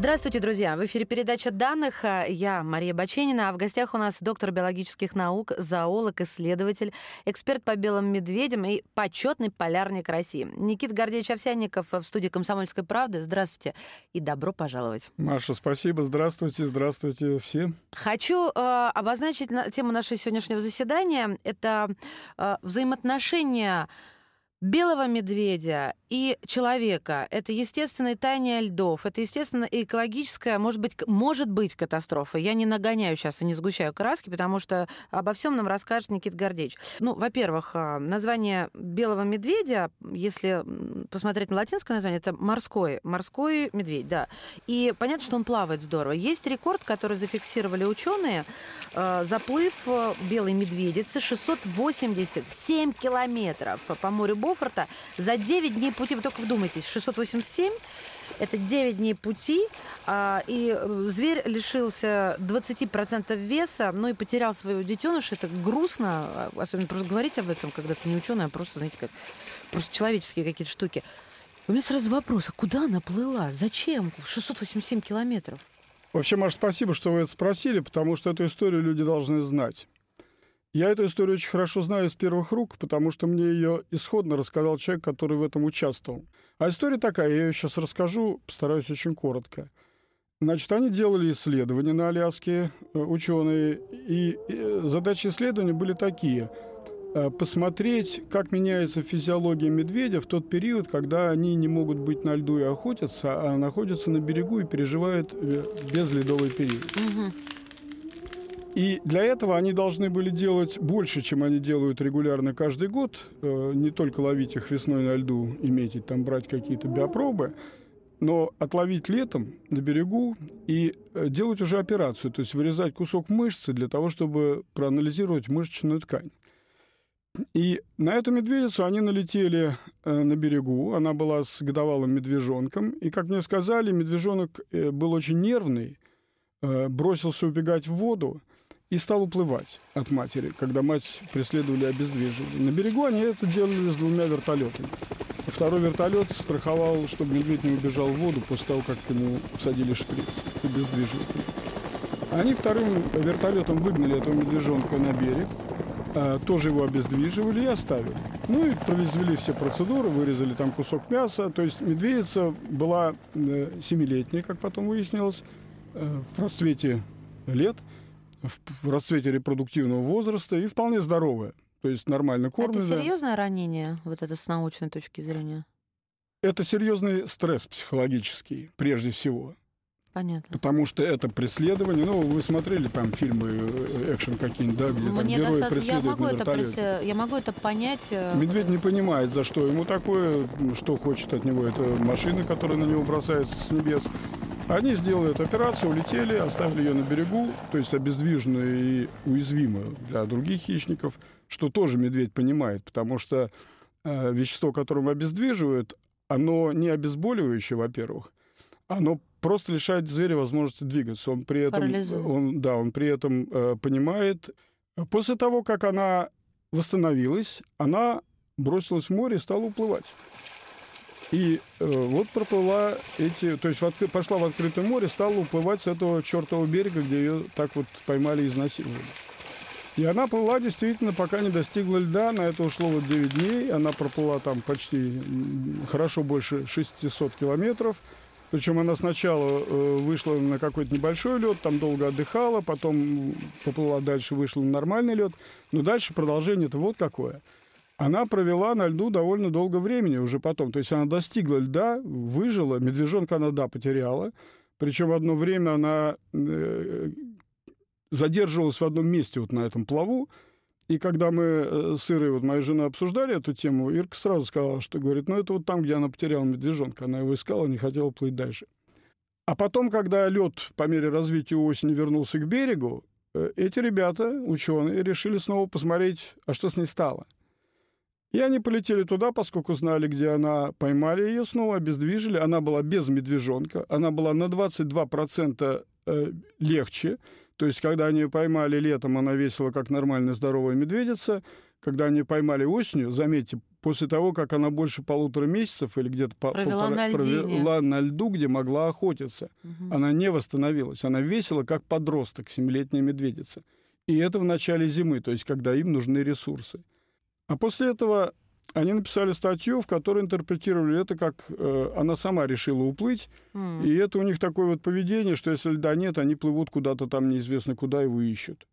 Здравствуйте, друзья! В эфире передача данных. Я Мария Баченина, а в гостях у нас доктор биологических наук, зоолог, исследователь, эксперт по белым медведям и почетный полярник России. Никита Гордеевич Овсянников в студии «Комсомольской правды». Здравствуйте и добро пожаловать. Маша, спасибо. Здравствуйте, здравствуйте все. Хочу э, обозначить тему нашего сегодняшнего заседания. Это э, взаимоотношения белого медведя и человека. Это естественное таяние льдов, это, естественно, экологическая, может быть, может быть катастрофа. Я не нагоняю сейчас и не сгущаю краски, потому что обо всем нам расскажет Никит Гордеевич. Ну, во-первых, а, название белого медведя, если посмотреть на латинское название, это морской, морской медведь, да. И понятно, что он плавает здорово. Есть рекорд, который зафиксировали ученые, а, заплыв а, белой медведицы 687 километров по морю Бофорта за 9 дней пути, вы только вдумайтесь, 687 это 9 дней пути, а, и э, зверь лишился 20% веса, ну и потерял своего детеныша. Это грустно, а, особенно просто говорить об этом, когда ты не ученый, а просто, знаете, как просто человеческие какие-то штуки. У меня сразу вопрос, а куда она плыла? Зачем? 687 километров. Вообще, Маш, спасибо, что вы это спросили, потому что эту историю люди должны знать. Я эту историю очень хорошо знаю из первых рук, потому что мне ее исходно рассказал человек, который в этом участвовал. А история такая, я ее сейчас расскажу, постараюсь очень коротко. Значит, они делали исследования на Аляске, э, ученые, и э, задачи исследования были такие э, – посмотреть, как меняется физиология медведя в тот период, когда они не могут быть на льду и охотиться, а находятся на берегу и переживают безледовый период. Угу. И для этого они должны были делать больше, чем они делают регулярно каждый год. Э, не только ловить их весной на льду, иметь там брать какие-то биопробы, но отловить летом на берегу и э, делать уже операцию, то есть вырезать кусок мышцы для того, чтобы проанализировать мышечную ткань. И на эту медведицу они налетели э, на берегу. Она была с годовалым медвежонком. И, как мне сказали, медвежонок был очень нервный, бросился убегать в воду и стал уплывать от матери, когда мать преследовали и обездвиживали. На берегу они это делали с двумя вертолетами. Второй вертолет страховал, чтобы медведь не убежал в воду после того, как ему всадили шприц и обездвиживали. Они вторым вертолетом выгнали этого медвежонка на берег, а, тоже его обездвиживали и оставили. Ну и провели все процедуры, вырезали там кусок мяса. То есть медведица была э, семилетняя, как потом выяснилось, э, в расцвете лет – в, расцвете репродуктивного возраста и вполне здоровая. То есть нормально кормленная. Это серьезное ранение, вот это с научной точки зрения? Это серьезный стресс психологический, прежде всего. Понятно. Потому что это преследование. Ну, вы смотрели там фильмы э, экшен какие-нибудь, да, где Мне там герои преследуют я могу, на это прес... я могу это понять. Э, Медведь не понимает, за что ему такое, что хочет от него эта машина, которая на него бросается с небес. Они сделали эту операцию, улетели, оставили ее на берегу, то есть обездвиженную и уязвимую для других хищников, что тоже медведь понимает, потому что э, вещество, которым обездвиживают, оно не обезболивающее, во-первых, оно просто лишает зверя возможности двигаться. Он при этом, он, да, он при этом э, понимает. После того, как она восстановилась, она бросилась в море и стала уплывать. И э, вот проплыла эти, то есть в откры, пошла в открытое море, стала уплывать с этого чертового берега, где ее так вот поймали и изнасиловали. И она плыла действительно, пока не достигла льда. На это ушло вот 9 дней. Она проплыла там почти хорошо больше 600 километров. Причем она сначала э, вышла на какой-то небольшой лед, там долго отдыхала, потом поплыла дальше, вышла на нормальный лед. Но дальше продолжение-то вот какое – она провела на льду довольно долго времени уже потом. То есть она достигла льда, выжила, медвежонка она, да, потеряла. Причем одно время она э, задерживалась в одном месте вот на этом плаву. И когда мы э, с Ирой, вот моей женой, обсуждали эту тему, Ирка сразу сказала, что говорит, ну это вот там, где она потеряла медвежонка. Она его искала, не хотела плыть дальше. А потом, когда лед по мере развития осени вернулся к берегу, э, эти ребята, ученые, решили снова посмотреть, а что с ней стало – и они полетели туда, поскольку знали, где она, поймали ее снова, обездвижили. Она была без медвежонка, она была на 22% э, легче. То есть, когда они поймали летом, она весила как нормальная здоровая медведица. Когда они поймали осенью, заметьте, после того, как она больше полутора месяцев или где-то провела, полтора, на, провела на льду, где могла охотиться, угу. она не восстановилась. Она весила как подросток, семилетняя медведица. И это в начале зимы, то есть когда им нужны ресурсы. А после этого они написали статью, в которой интерпретировали это как э, она сама решила уплыть. Mm. И это у них такое вот поведение, что если льда нет, они плывут куда-то там неизвестно куда, его ищут.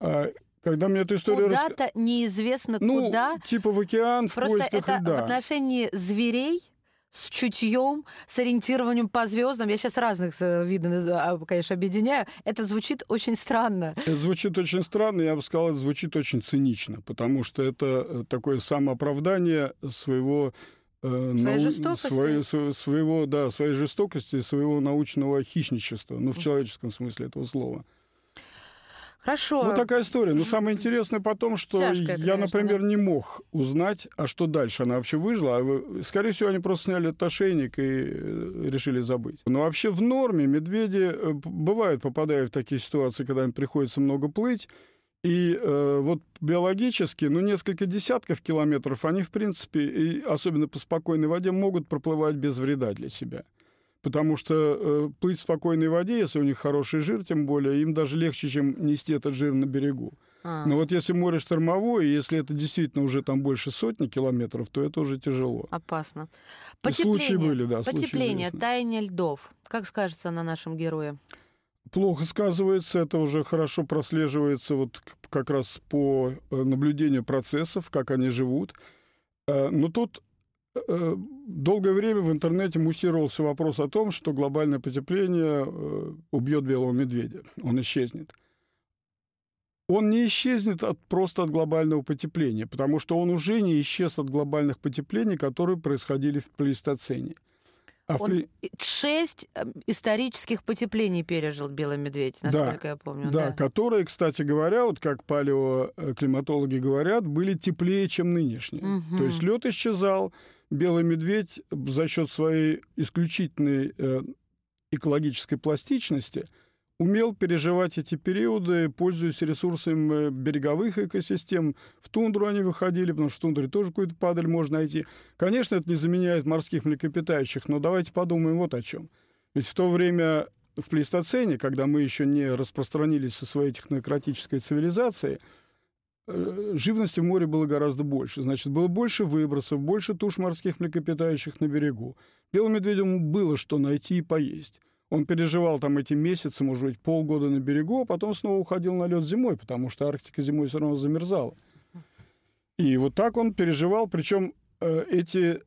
А, когда мне эта история... Куда-то рас... неизвестно ну, куда. типа в океан, в Просто поисках это льда. в отношении зверей с чутьем, с ориентированием по звездам. Я сейчас разных э, видов, а, конечно, объединяю. Это звучит очень странно. Это звучит очень странно, я бы сказал, это звучит очень цинично, потому что это э, такое самооправдание своего э, своей нау... жестокости. Своей, своего, да, своей жестокости, своего научного хищничества, ну, в человеческом смысле этого слова. Хорошо. Ну, такая история. Но самое интересное потом, что Тяжко это, я, конечно, например, да? не мог узнать, а что дальше. Она вообще выжила. А. Скорее всего, они просто сняли этот ошейник и э, решили забыть. Но вообще в норме медведи э, бывают, попадая в такие ситуации, когда им приходится много плыть, и э, вот биологически, ну, несколько десятков километров, они, в принципе, и особенно по спокойной воде, могут проплывать без вреда для себя. Потому что э, плыть в спокойной воде, если у них хороший жир, тем более, им даже легче, чем нести этот жир на берегу. А. Но вот если море штормовое, и если это действительно уже там больше сотни километров, то это уже тяжело. Опасно. Потепление. Случаи были, да. Потепление, таяние льдов. Как скажется на нашем герое? Плохо сказывается, это уже хорошо прослеживается вот как раз по э, наблюдению процессов, как они живут. Э, но тут долгое время в интернете муссировался вопрос о том, что глобальное потепление э, убьет белого медведя, он исчезнет. Он не исчезнет от, просто от глобального потепления, потому что он уже не исчез от глобальных потеплений, которые происходили в плейстоцене. А он плей... шесть э, исторических потеплений пережил белый медведь, насколько да, я помню. Да, да, которые, кстати говоря, вот как палеоклиматологи говорят, были теплее, чем нынешние. Угу. То есть лед исчезал, белый медведь за счет своей исключительной э, экологической пластичности умел переживать эти периоды, пользуясь ресурсами э, береговых экосистем. В тундру они выходили, потому что в тундре тоже какую-то падаль можно найти. Конечно, это не заменяет морских млекопитающих, но давайте подумаем вот о чем. Ведь в то время в плейстоцене, когда мы еще не распространились со своей технократической цивилизацией, живности в море было гораздо больше. Значит, было больше выбросов, больше туш морских млекопитающих на берегу. Белому медведю было что найти и поесть. Он переживал там эти месяцы, может быть, полгода на берегу, а потом снова уходил на лед зимой, потому что Арктика зимой все равно замерзала. И вот так он переживал, причем э, эти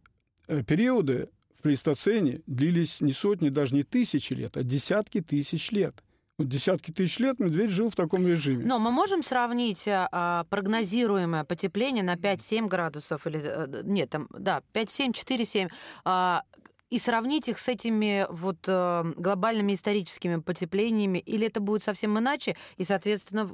э, периоды в плейстоцене длились не сотни, даже не тысячи лет, а десятки тысяч лет – десятки тысяч лет медведь жил в таком режиме. Но мы можем сравнить а, прогнозируемое потепление на 5-7 градусов или э, нет, там да, 5-7, 4-7 а, и сравнить их с этими вот э, глобальными историческими потеплениями, или это будет совсем иначе, и, соответственно,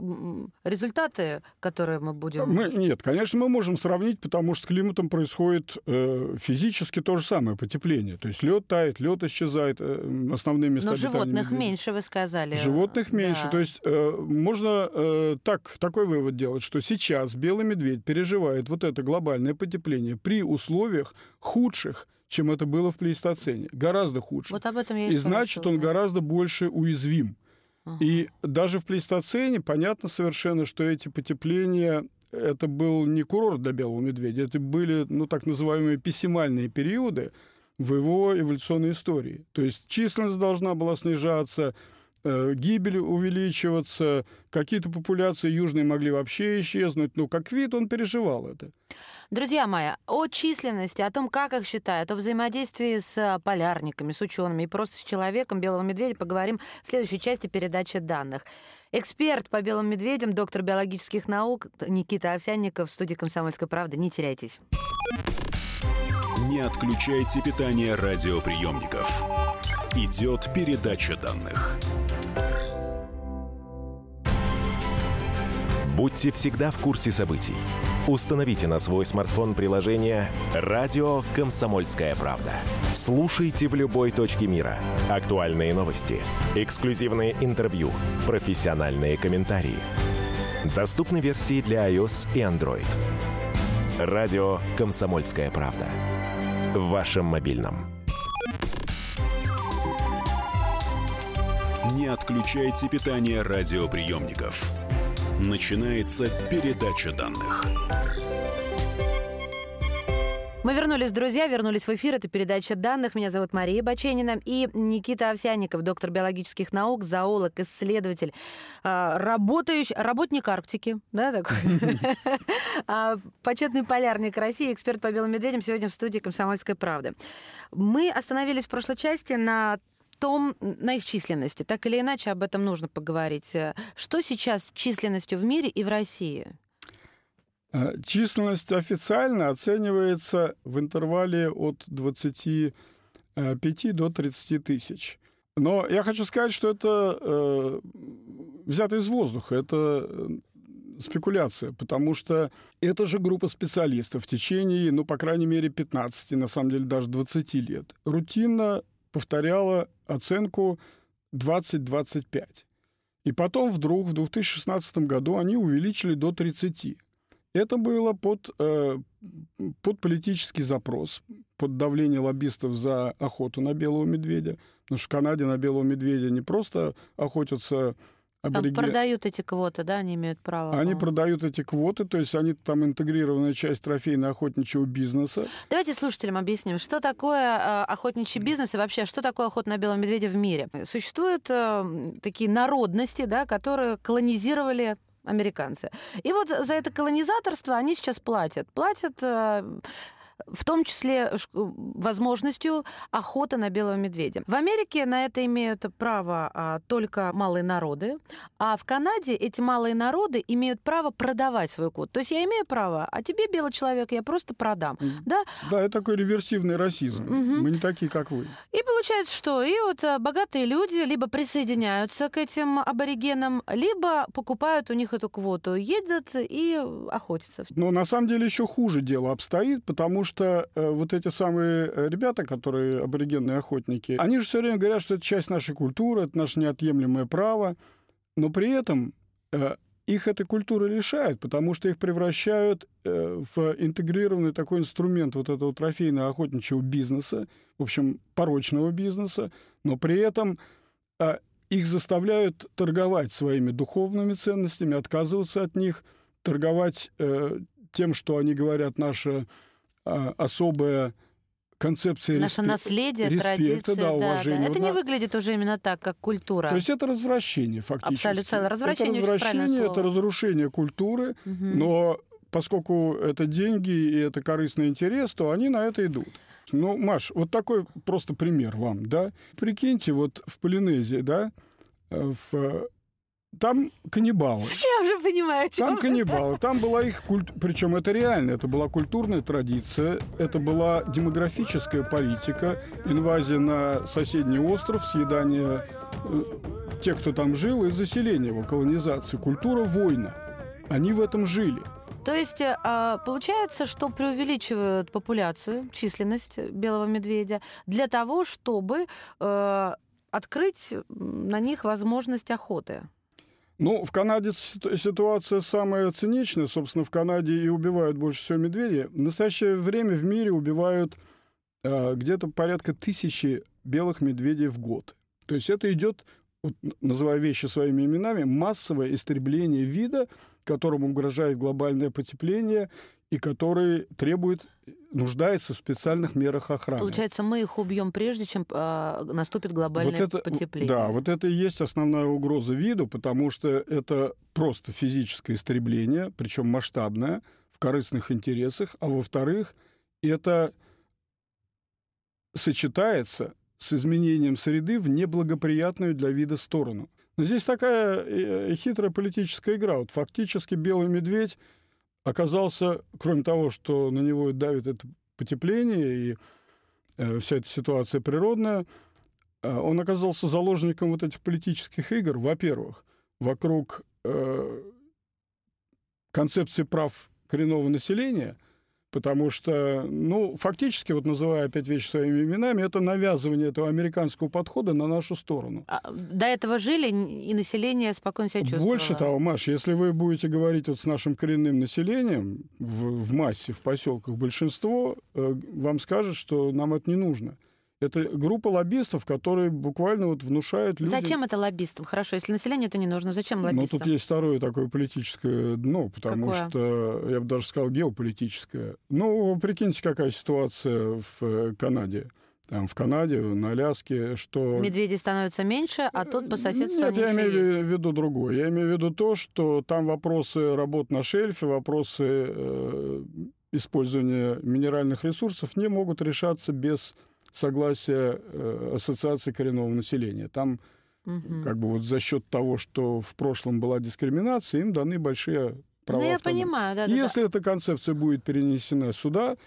результаты, которые мы будем... Мы, нет, конечно, мы можем сравнить, потому что с климатом происходит э, физически то же самое потепление. То есть лед тает, лед исчезает, э, основные места Но животных медведей. меньше, вы сказали. Животных меньше. Да. То есть э, можно э, так, такой вывод делать, что сейчас белый медведь переживает вот это глобальное потепление при условиях худших, чем это было в плейстоцене. Гораздо худше. Вот об этом я и значит, он да. гораздо больше уязвим. Ага. И даже в плейстоцене понятно совершенно, что эти потепления это был не курорт для белого медведя, это были, ну, так называемые пессимальные периоды в его эволюционной истории. То есть численность должна была снижаться, гибель увеличиваться, какие-то популяции южные могли вообще исчезнуть. Но как вид он переживал это. Друзья мои, о численности, о том, как их считают, о взаимодействии с э, полярниками, с учеными и просто с человеком белого медведя поговорим в следующей части передачи данных. Эксперт по белым медведям, доктор биологических наук Никита Овсянников в студии «Комсомольской правды». Не теряйтесь. Не отключайте питание радиоприемников. Идет передача данных. Будьте всегда в курсе событий. Установите на свой смартфон приложение «Радио Комсомольская правда». Слушайте в любой точке мира. Актуальные новости, эксклюзивные интервью, профессиональные комментарии. Доступны версии для iOS и Android. «Радио Комсомольская правда». В вашем мобильном. Не отключайте питание радиоприемников. Начинается передача данных. Мы вернулись, друзья, вернулись в эфир. Это передача данных. Меня зовут Мария Баченина и Никита Овсянников, доктор биологических наук, зоолог, исследователь, а, работающий, работник Арктики, да, такой? А, почетный полярник России, эксперт по белым медведям, сегодня в студии «Комсомольской правды». Мы остановились в прошлой части на том, на их численности. Так или иначе, об этом нужно поговорить. Что сейчас с численностью в мире и в России? Э, численность официально оценивается в интервале от 25 до 30 тысяч. Но я хочу сказать, что это э, взято из воздуха, это э, спекуляция, потому что это же группа специалистов в течение, ну, по крайней мере, 15, на самом деле, даже 20 лет, рутинно повторяла оценку 20-25. И потом вдруг в 2016 году они увеличили до 30. Это было под, э, под политический запрос, под давление лоббистов за охоту на белого медведя. Потому что в Канаде на белого медведя не просто охотятся абориген... Там продают эти квоты, да, они имеют право? Они продают эти квоты, то есть они там интегрированная часть трофейно-охотничьего бизнеса. Давайте слушателям объясним, что такое э, охотничий бизнес и вообще, что такое охота на белого медведя в мире. Существуют э, такие народности, да, которые колонизировали американцы. И вот за это колонизаторство они сейчас платят. Платят э, в том числе возможностью охоты на белого медведя. В Америке на это имеют право а, только малые народы, а в Канаде эти малые народы имеют право продавать свой кот. То есть я имею право, а тебе, белый человек, я просто продам. Mm. Да? да, это такой реверсивный расизм. Mm-hmm. Мы не такие, как вы. И получается, что и вот а, богатые люди либо присоединяются к этим аборигенам, либо покупают у них эту квоту, едут и охотятся. Но на самом деле еще хуже дело обстоит, потому что э, вот эти самые э, ребята, которые аборигенные охотники, они же все время говорят, что это часть нашей культуры, это наше неотъемлемое право, но при этом э, их этой культуры лишают, потому что их превращают в интегрированный такой инструмент вот этого трофейного охотничьего бизнеса, в общем, порочного бизнеса, но при этом их заставляют торговать своими духовными ценностями, отказываться от них, торговать э, тем, что они говорят, наша особая концепция Наше респе... наследие, респекта, традиция, да, уважения. Да, да. Это не выглядит уже именно так, как культура. То есть это развращение фактически. Абсолютно. Развращение это развращение, это разрушение культуры, угу. но поскольку это деньги и это корыстный интерес, то они на это идут. Ну, Маш, вот такой просто пример вам, да. Прикиньте, вот в Полинезии, да, э, в там каннибалы. Я уже понимаю, чем Там каннибалы. Там была их культ... Причем это реально. Это была культурная традиция. Это была демографическая политика. Инвазия на соседний остров, съедание э, тех, кто там жил, и заселение его, колонизация. Культура война. Они в этом жили. То есть э, получается, что преувеличивают популяцию, численность белого медведя для того, чтобы э, открыть на них возможность охоты. Ну, в Канаде ситуация самая циничная. Собственно, в Канаде и убивают больше всего медведей. В настоящее время в мире убивают э, где-то порядка тысячи белых медведей в год. То есть это идет, вот, называя вещи своими именами, массовое истребление вида, которому угрожает глобальное потепление и который требует нуждается в специальных мерах охраны. Получается, мы их убьем прежде, чем э, наступит глобальное вот это, потепление. Да, вот это и есть основная угроза виду, потому что это просто физическое истребление, причем масштабное, в корыстных интересах, а во-вторых, это сочетается с изменением среды в неблагоприятную для вида сторону. Но здесь такая э, хитрая политическая игра. Вот фактически белый медведь оказался, кроме того, что на него давит это потепление и э, вся эта ситуация природная, э, он оказался заложником вот этих политических игр, во-первых, вокруг э, концепции прав коренного населения – Потому что, ну, фактически, вот называя опять вещи своими именами, это навязывание этого американского подхода на нашу сторону. А до этого жили, и население спокойно себя чувствовало. Больше того, Маш, если вы будете говорить вот с нашим коренным населением в, в массе, в поселках, большинство э, вам скажет, что нам это не нужно. Это группа лоббистов, которые буквально вот внушают людям... Зачем это лоббистам? Хорошо, если населению это не нужно, зачем лоббистам? Ну, тут есть второе такое политическое дно, потому Какое? что, я бы даже сказал, геополитическое. Ну, прикиньте, какая ситуация в э, Канаде. Там в Канаде, на Аляске, что... Медведи становятся меньше, а тут по соседству Нет, я имею есть. в виду другое. Я имею в виду то, что там вопросы работ на шельфе, вопросы э, использования минеральных ресурсов не могут решаться без согласия э, Ассоциации коренного населения. Там Мгм. как бы вот за счет того, что в прошлом была дискриминация, им даны большие права. Ну, я автономии. понимаю, да, да, да. Если эта концепция будет перенесена сюда,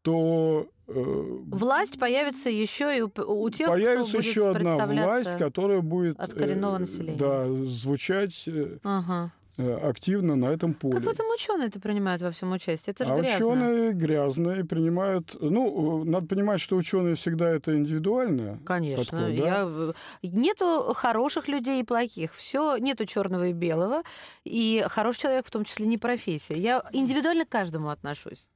то э, Власть появится еще и у, тех, появится кто будет еще одна власть, которая будет от коренного э, населения. Да, звучать Ага. Э, активно на этом поле. Как в этом ученые-то принимают во всем участие? Это же а грязно. ученые грязные принимают. Ну, э, надо понимать, что ученые всегда это индивидуально. Конечно. подход, да? Я... в- Нету хороших людей и плохих. Все нету черного и белого. И хороший человек в том числе не профессия. Я индивидуально к каждому отношусь.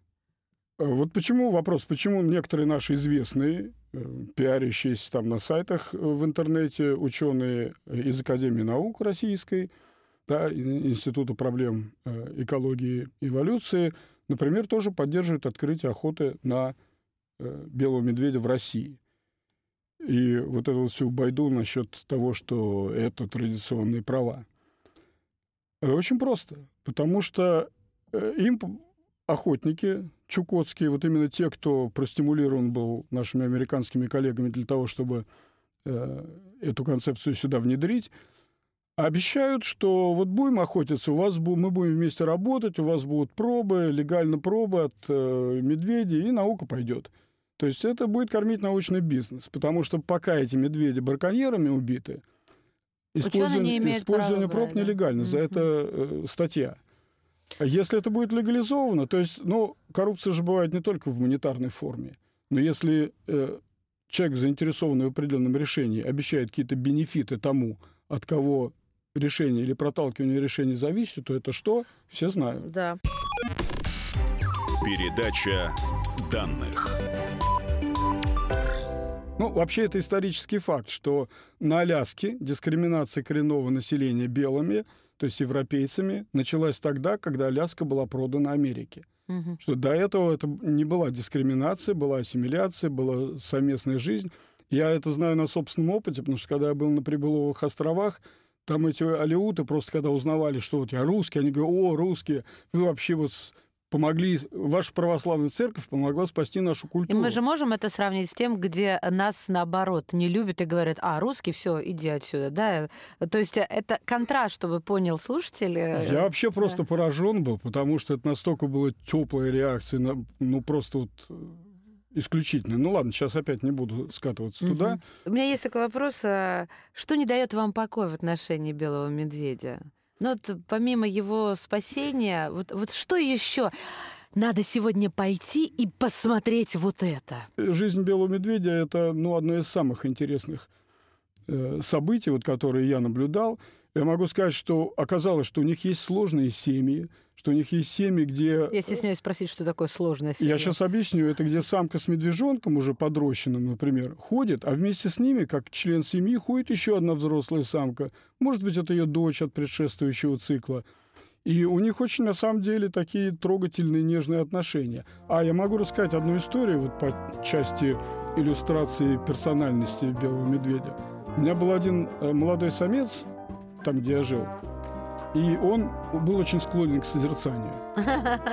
Э, Вот почему вопрос, почему некоторые наши известные, э, пиарящиеся там на сайтах э, в интернете ученые из Академии наук российской, да, Института проблем э, экологии и эволюции, например, тоже поддерживают открытие охоты на э, белого медведя в России. И вот эту всю байду насчет того, что это традиционные права. Э, Очень просто. Потому что э, им охотники чукотские, вот именно те, кто простимулирован был нашими американскими коллегами для того, чтобы эту концепцию сюда внедрить, обещают, что вот будем охотиться, у вас мы будем вместе работать, у вас будут пробы, легально пробы от э, медведей, и наука пойдет. То есть это будет кормить научный бизнес, потому что пока эти медведи браконьерами убиты, Ученые не использование права проб да. нелегально, за это э, статья. А Если это будет легализовано, то есть, ну, коррупция же бывает не только в монетарной форме, но если э, человек, заинтересованный в определенном решении, обещает какие-то бенефиты тому, от кого решение или проталкивание решения зависит, то это что? Все знают. Да. Передача данных. Ну, вообще это исторический факт, что на Аляске дискриминация коренного населения белыми, то есть европейцами, началась тогда, когда Аляска была продана Америке. Мгм. Что до этого это не была дискриминация, была ассимиляция, была совместная жизнь. Я это знаю на собственном опыте, потому что когда я был на Прибыловых островах, там эти алиуты просто когда узнавали, что вот я русский, они говорят, о, русские, вы вообще вот помогли, ваша православная церковь помогла спасти нашу И культуру. мы же можем это сравнить с тем, где нас, наоборот, не любят и говорят, а, русский, все, иди отсюда, да? То есть это контраст, чтобы понял слушатель. э, Я вообще просто поражен был, потому что это настолько была теплая реакция, на, ну просто вот исключительная. Ну ладно, сейчас опять не буду скатываться туда. Мгм. У меня есть такой вопрос. а Что не дает вам покоя в отношении белого медведя? Ну, вот помимо его спасения, вот, вот что еще? Надо сегодня пойти и посмотреть вот это. Жизнь белого медведя это ну одно из самых интересных э, событий, вот которые я наблюдал. Я могу сказать, что оказалось, что у них есть сложные семьи, что у них есть семьи, где Я стесняюсь спросить, что такое сложное Я сейчас объясню. Это где самка с медвежонком, уже подрощенным, например, ходит, а вместе с ними, как член семьи, ходит еще одна взрослая самка. Может быть, это ее дочь от предшествующего цикла. И у них очень, на самом деле, такие трогательные, нежные отношения. А я могу рассказать одну историю вот по части иллюстрации персональности белого медведя. У меня был один э, молодой самец, там, где я жил, и он был очень склонен к созерцанию.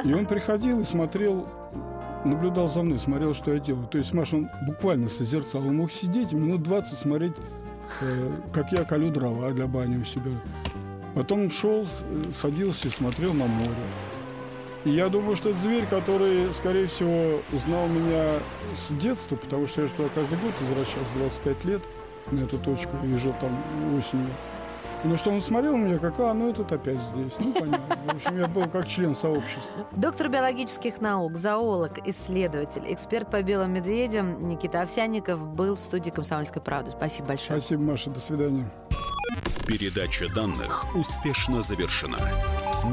И он приходил и смотрел, наблюдал за мной, смотрел, что я делаю. То есть, Маша, он буквально созерцал. Он мог сидеть минут 20 смотреть, э, как я колю дрова для бани у себя. Потом шел, садился и смотрел на море. И я думаю, что это зверь, который, скорее всего, узнал меня с детства, потому что я туда каждый год возвращался, 25 лет, на эту точку, и жил там осенью. Ну что он смотрел на меня, как, а, ну этот опять здесь. Ну, понятно. В общем, я был как член сообщества. Доктор биологических наук, зоолог, исследователь, эксперт по белым медведям Никита Овсянников был в студии «Комсомольской правды». Спасибо большое. Спасибо, Маша. До свидания. Передача данных успешно завершена.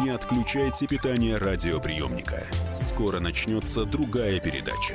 Не отключайте питание радиоприемника. Скоро начнется другая передача.